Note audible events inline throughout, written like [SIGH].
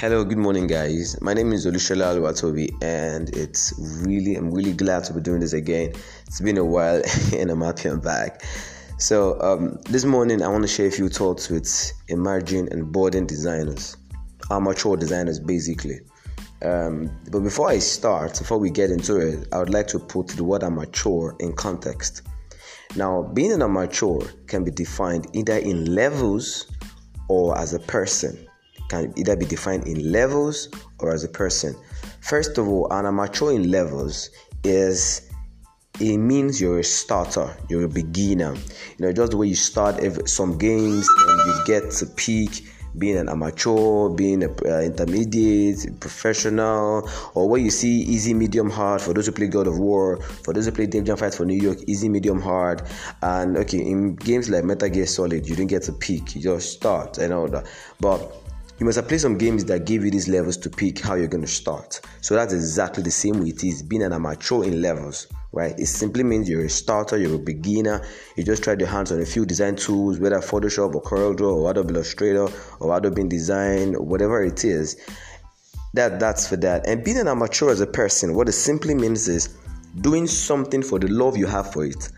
Hello, good morning, guys. My name is Olushola Oluwatobi, and it's really, I'm really glad to be doing this again. It's been a while, [LAUGHS] and I'm happy I'm back. So, um, this morning, I want to share a few thoughts with emerging and budding designers, amateur designers, basically. Um, but before I start, before we get into it, I would like to put the word amateur in context. Now, being an amateur can be defined either in levels or as a person can either be defined in levels or as a person. First of all, an amateur in levels is it means you're a starter, you're a beginner. You know, just the way you start some games and you get to peak being an amateur, being an uh, intermediate, professional, or what you see easy, medium, hard for those who play God of War, for those who play Def Jam Fight for New York, easy, medium, hard. And okay, in games like Metal Gear Solid, you didn't get to peak, you just start and all that. But you must have played some games that give you these levels to pick how you're going to start. So that's exactly the same way it is being an amateur in levels, right? It simply means you're a starter, you're a beginner. You just tried your hands on a few design tools, whether Photoshop or CorelDRAW or Adobe Illustrator or Adobe InDesign or whatever it is. That that's for that. And being an amateur as a person, what it simply means is doing something for the love you have for it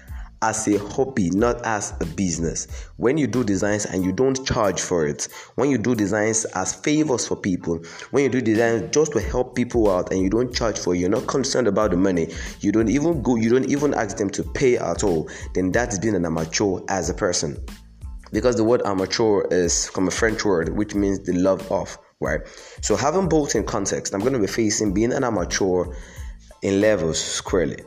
as a hobby, not as a business. When you do designs and you don't charge for it, when you do designs as favors for people, when you do designs just to help people out and you don't charge for it, you're not concerned about the money, you don't even go, you don't even ask them to pay at all, then that is being an amateur as a person. Because the word amateur is from a French word which means the love of, right? So having both in context, I'm to be facing being an amateur in levels squarely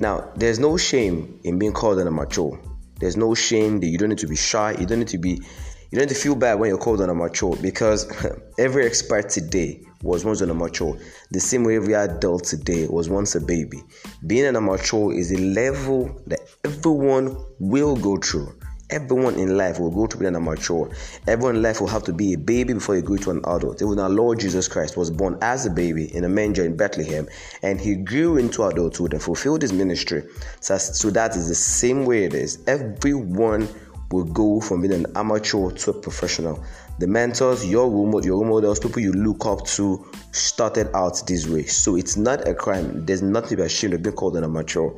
now, there's no shame in being called an amateur. There's no shame that you don't need to be shy. You don't need to be, you don't need to feel bad when you're called an amateur because [LAUGHS] every expert today was once an amateur. The same way every adult today was once a baby. Being an amateur is a level that everyone will go through. Everyone in life will go to be an amateur. Everyone in life will have to be a baby before you go to an adult. Even our Lord Jesus Christ was born as a baby in a manger in Bethlehem, and he grew into adulthood and fulfilled his ministry. So, so that is the same way it is. Everyone will go from being an amateur to a professional. The mentors, your role, your models, people you look up to, started out this way. So it's not a crime. There's nothing to be ashamed of being called an amateur.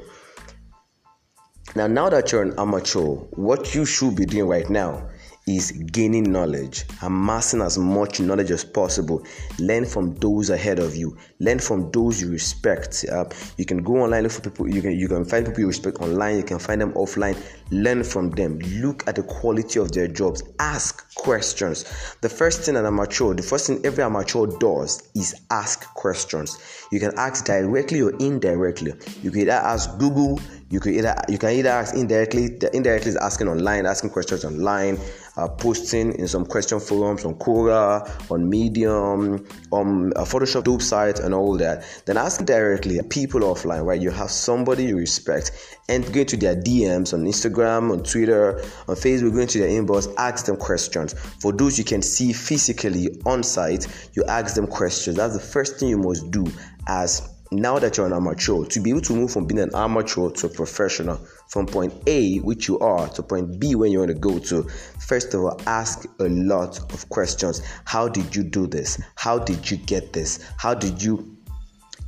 Now, now that you're an amateur, what you should be doing right now is gaining knowledge, amassing as much knowledge as possible. Learn from those ahead of you. Learn from those you respect. Uh, you can go online look for people. You can you can find people you respect online. You can find them offline. Learn from them. Look at the quality of their jobs. Ask questions. The first thing an amateur, the first thing every amateur does is ask questions. You can ask directly or indirectly. You can either ask Google you could either you can either ask indirectly the indirectly is asking online asking questions online uh, posting in some question forums on quora on medium on a photoshop website and all that. Then asking directly people offline right? You have somebody you respect. And go to their dms on instagram on twitter on facebook going to their inbox ask them questions. For those you can see physically on site you ask them questions. That's the first thing you must do as now that you're an amateur, to be able to move from being an amateur to a professional, from point A, which you are, to point B, when you want to go to, first of all, ask a lot of questions. How did you do this? How did you get this? How did you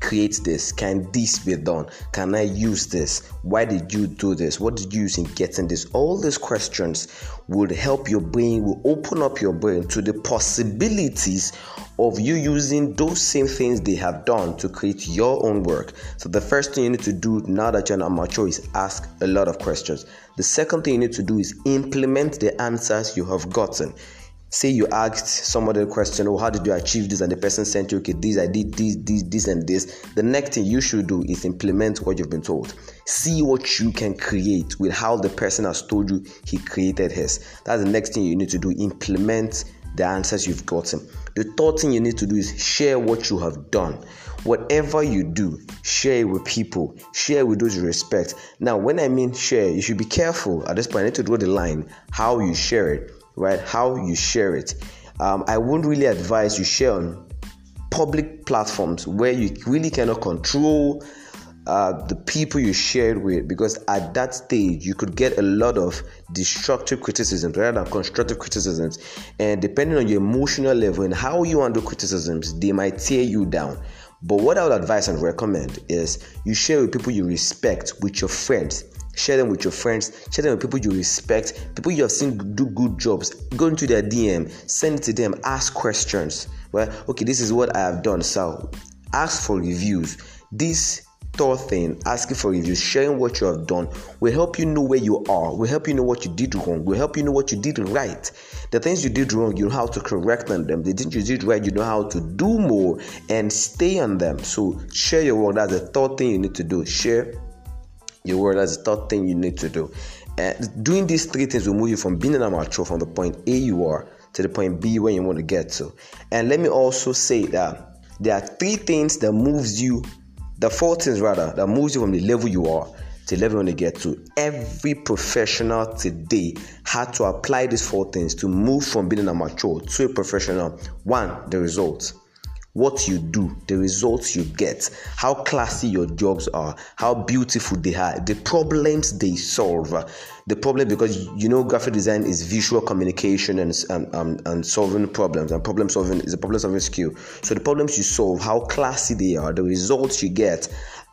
create this? Can this be done? Can I use this? Why did you do this? What did you use in getting this? All these questions would help your brain, will open up your brain to the possibilities of you using those same things they have done to create your own work. So, the first thing you need to do now that you're an amateur is ask a lot of questions. The second thing you need to do is implement the answers you have gotten say you asked somebody a question oh how did you achieve this? And the person sent you okay this i did this this this and this. The next thing you should do is implement what you've been told. See what you can create with how the person has told you he created his. That's the next thing you need to do implement the answers you've gotten. The third thing you need to do is share what you have done. Whatever you do share it with people. Share with those you respect. Now when i mean share you should be careful at this point. I need to draw the line how you share it right? How you share it. Um, I wouldn't really advise you share on public platforms where you really cannot control uh, the people you shared with because at that stage you could get a lot of destructive criticisms rather than constructive criticisms and depending on your emotional level and how you handle criticisms they might tear you down but what i would advise and recommend is you share with people you respect with your friends share them with your friends share them with people you respect people you have seen do good jobs go into their dm send it to them ask questions well okay this is what i have done so ask for reviews this third thing, asking for reviews, sharing what you have done will help you know where you are, will help you know what you did wrong, will help you know what you did right. The things you did wrong, you know how to correct on them. The things you did right, you know how to do more and stay on them. So share your work. That's the third thing you need to do. Share your word. That's the third thing you need to do. And doing these three things will move you from being an amateur from the point A you are to the point B where you want to get to. And let me also say that there are three things that moves you the four things rather that moves you from the level you are to the level you want to get to. Every professional today had to apply these four things to move from being an amateur to a professional. One, the results what you do, the results you get, how classy your jobs are, how beautiful they are, the problems they solve. The problem because you know graphic design is visual communication and and, um, and solving problems and problem solving is a problem solving skill. So the problems you solve, how classy they are, the results you get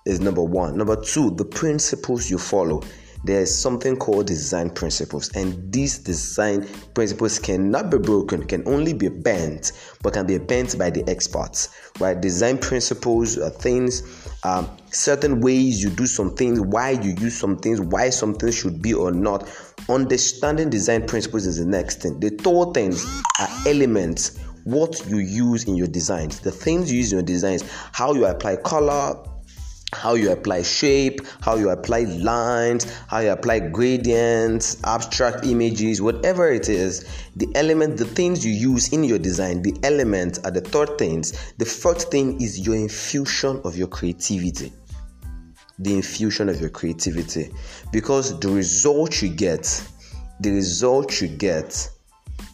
is number one. Number two, the principles you follow there's something called design principles and these design principles cannot be broken can only be bent but can be bent by the experts right? Design principles are things um, certain ways you do some things why you use some things why something should be or not. Understanding design principles is the next thing. The third things are elements what you use in your designs. The things you use in your designs how you apply color how you apply shape, how you apply lines, how you apply gradients, abstract images, whatever it is, the element, the things you use in your design, the elements are the third things. The fourth thing is your infusion of your creativity. The infusion of your creativity. Because the result you get, the result you get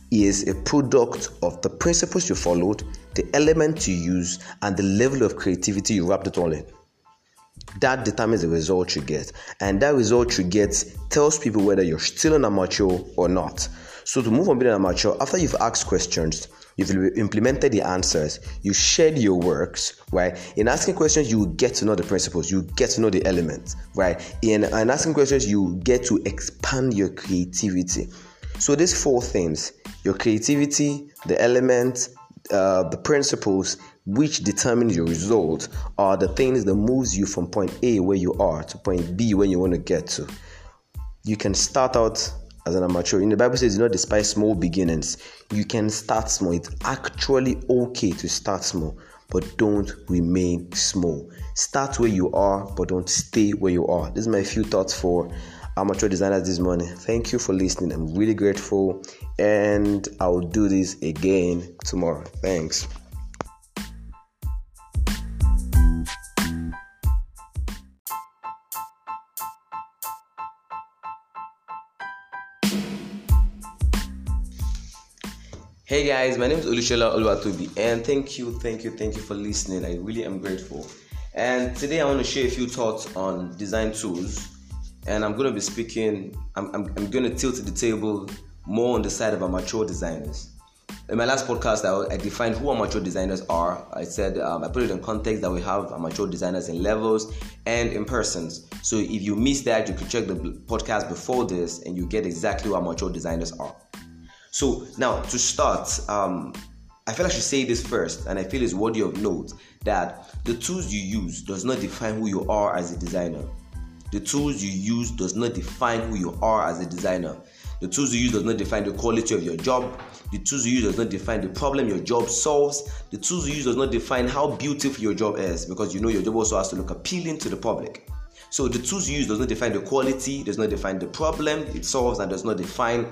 is a product of the principles you followed, the element you use, and the level of creativity you wrapped it all in that determines the result you get. And that result you get tells people whether you're still an amateur or not. So to move on being an amateur after you've asked questions you've implemented the answers you shared your works right? In asking questions you get to know the principles you get to know the elements right? In, in asking questions you get to expand your creativity. So these four things your creativity the elements uh, the principles which determine your result are the things that moves you from point A where you are to point B where you want to get to. You can start out as an amateur. In the Bible says, do not despise small beginnings. You can start small. It's actually okay to start small, but don't remain small. Start where you are, but don't stay where you are. This is my few thoughts for amateur designers this morning. Thank you for listening. I'm really grateful, and I'll do this again tomorrow. Thanks. Hey guys, my name is Olushola Oluwatobi, and thank you, thank you, thank you for listening. I really am grateful. And today I want to share a few thoughts on design tools, and I'm going to be speaking. I'm, I'm, I'm going to tilt the table more on the side of amateur designers. In my last podcast, I, I defined who amateur designers are. I said um, I put it in context that we have amateur designers in levels and in persons. So if you missed that, you can check the podcast before this, and you get exactly who amateur designers are. So now to start, um, I feel I should say this first, and I feel it's worthy of note that the tools you use does not define who you are as a designer. The tools you use does not define who you are as a designer. The tools you use does not define the quality of your job. The tools you use does not define the problem your job solves. The tools you use does not define how beautiful your job is because you know your job also has to look appealing to the public. So the tools you use does not define the quality, does not define the problem it solves, and does not define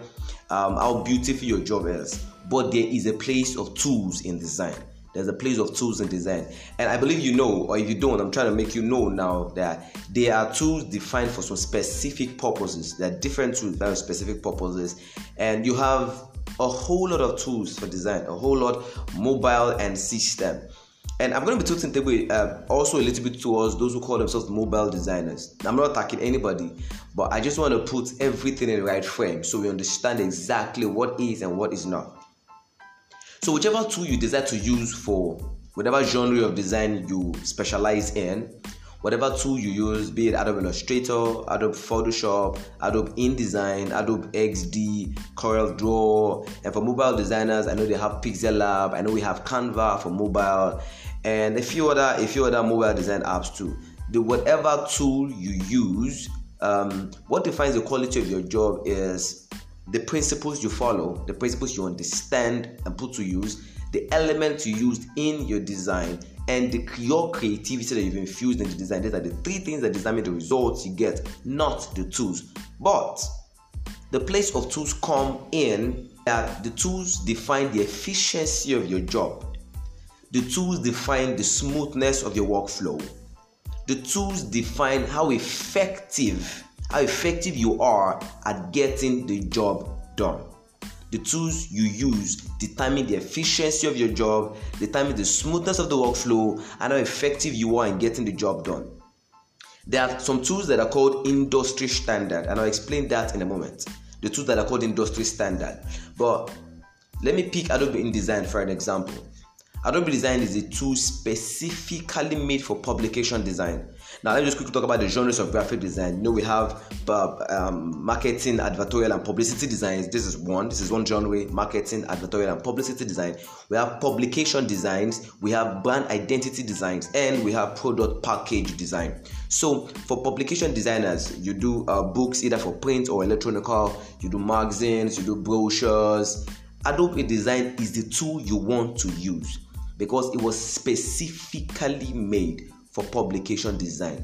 um, how beautiful your job is. But there is a place of tools in design. There's a place of tools in design. And I believe you know, or if you don't, I'm trying to make you know now that there are tools defined for some specific purposes. There are different tools have specific purposes. And you have a whole lot of tools for design, a whole lot mobile and system. And I'm going to be talking today uh, also a little bit towards those who call themselves mobile designers. I'm not attacking anybody, but I just want to put everything in the right frame so we understand exactly what is and what is not. So, whichever tool you decide to use for whatever genre of design you specialize in, whatever tool you use, be it Adobe Illustrator, Adobe Photoshop, Adobe InDesign, Adobe XD, Corel Draw, and for mobile designers, I know they have Pixel Lab, I know we have Canva for mobile, and a few other a few other mobile design apps too. The whatever tool you use, um, what defines the quality of your job is the principles you follow, the principles you understand and put to use, the elements you used in your design, and the, your creativity that you've infused in the design. These are the three things that determine the results you get, not the tools. But the place of tools come in that the tools define the efficiency of your job. The tools define the smoothness of your workflow. The tools define how effective how effective you are at getting the job done. The tools you use determine the efficiency of your job, determine the smoothness of the workflow, and how effective you are in getting the job done. There are some tools that are called industry standard, and I'll explain that in a moment. The tools that are called industry standard. But let me pick Adobe InDesign for an example. Adobe Design is a tool specifically made for publication design. Now, let's just quickly talk about the genres of graphic design. You know, we have uh, um, marketing, advertorial, and publicity designs. This is one. This is one genre: marketing, advertorial, and publicity design. We have publication designs. We have brand identity designs, and we have product package design. So, for publication designers, you do uh, books either for print or electronic. You do magazines. You do brochures. Adobe Design is the tool you want to use because it was specifically made for publication design.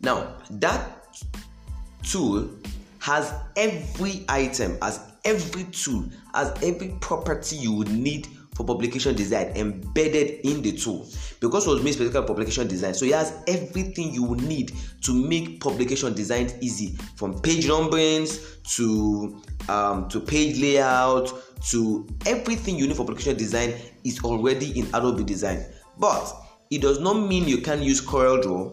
Now, that tool has every item, has every tool, has every property you would need for publication design embedded in the tool. Because it was made specifically for publication design so it has everything you will need to make publication design easy. From page numberings to um, to page layout to everything you need for publication design is already in adobe design. But it does not mean you can't use corel draw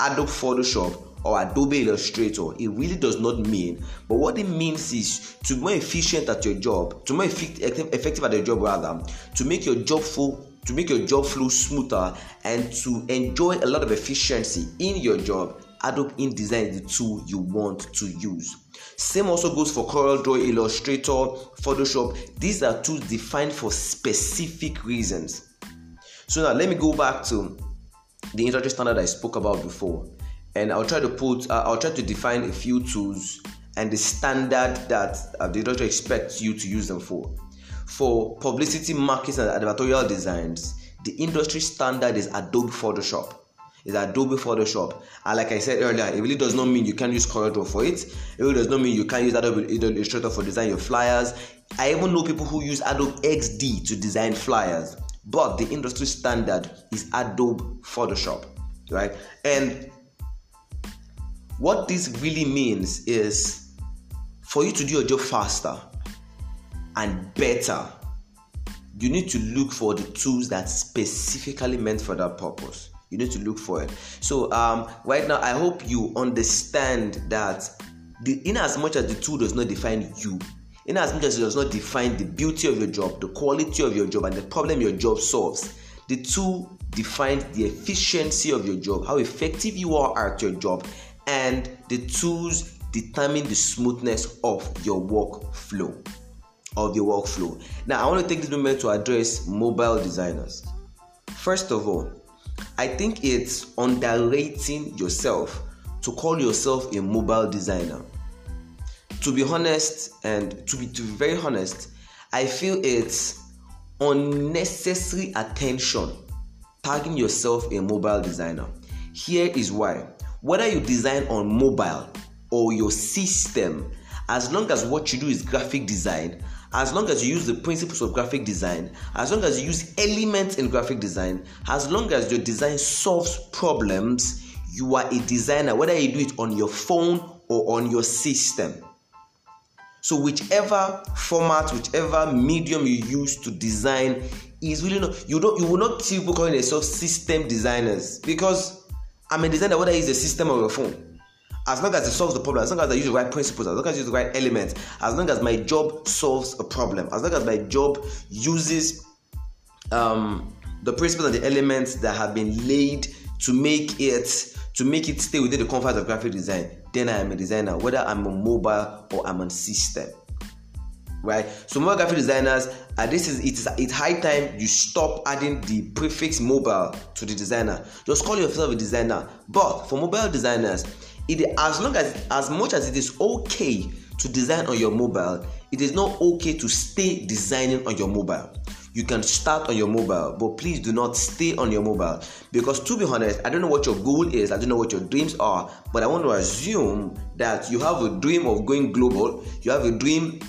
adobe photoshop or Adobe Illustrator. It really does not mean, but what it means is to be more efficient at your job, to be more effective at your job rather, to make your job flow to make your job flow smoother and to enjoy a lot of efficiency in your job. Adobe InDesign is the tool you want to use. Same also goes for Corel Draw, Illustrator, Photoshop. These are tools defined for specific reasons. So now let me go back to the industry standard I spoke about before and I'll try to put uh, I'll try to define a few tools and the standard that uh, the doctor expects you to use them for. For publicity, marketing, and advertorial designs, the industry standard is Adobe Photoshop. Is Adobe Photoshop, and like I said earlier, it really does not mean you can't use CorelDRAW for it. It really does not mean you can't use Adobe Illustrator for design your flyers. I even know people who use Adobe XD to design flyers, but the industry standard is Adobe Photoshop, right? And what this really means is for you to do your job faster and better, you need to look for the tools that's specifically meant for that purpose. You need to look for it. So, um, right now, I hope you understand that the, in as much as the tool does not define you, in as much as it does not define the beauty of your job, the quality of your job, and the problem your job solves, the two define the efficiency of your job, how effective you are at your job, and the tools determine the smoothness of your workflow of your workflow. Now i want to take this moment to address mobile designers. First of all i think it's underrating yourself to call yourself a mobile designer to be honest and to be to be very honest i feel it's unnecessary attention tagging yourself a mobile designer here is why whether you design on mobile or your system, as long as what you do is graphic design, as long as you use the principles of graphic design, as long as you use elements in graphic design, as long as your design solves problems, you are a designer, whether you do it on your phone or on your system. So whichever format, whichever medium you use to design is really not you don't you will not see people calling themselves system designers because I'm a designer whether it's a system or a phone. As long as it solves the problem, as long as I use the right principles, as long as I use the right elements, as long as my job solves a problem, as long as my job uses um, the principles and the elements that have been laid to make it to make it stay within the comfort of graphic design, then I am a designer, whether I'm on mobile or I'm on system. Right? So mobile graphic designers, uh, this is it is it's high time you stop adding the prefix mobile to the designer. Just call yourself a designer. But for mobile designers, it as long as as much as it is okay to design on your mobile, it is not okay to stay designing on your mobile you can start on your mobile but please do not stay on your mobile. Because to be honest i don't know what your goal is i don't know what your dreams are but i want to assume that you have a dream of going global you have a dream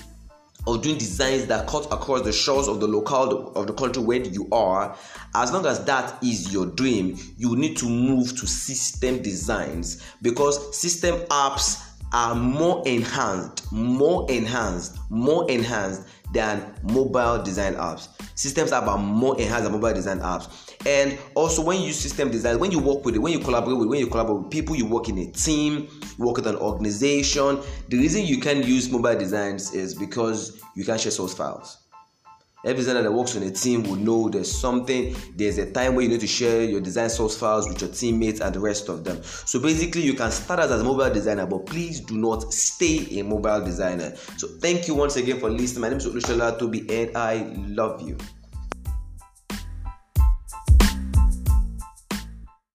of doing designs that cut across the shores of the locale of the country where you are. As long as that is your dream you need to move to system designs. Because system apps are more enhanced more enhanced more enhanced than mobile design apps. Systems are more enhanced than mobile design apps. And also, when you use system design, when you work with it, when you collaborate with, when you collaborate with people, you work in a team, you work with an organization. The reason you can use mobile designs is because you can share source files. Every designer that works on a team will know there's something, there's a time where you need to share your design source files with your teammates and the rest of them. So basically, you can start as a mobile designer, but please do not stay a mobile designer. So thank you once again for listening. My name is Olushola Toby, and I love you.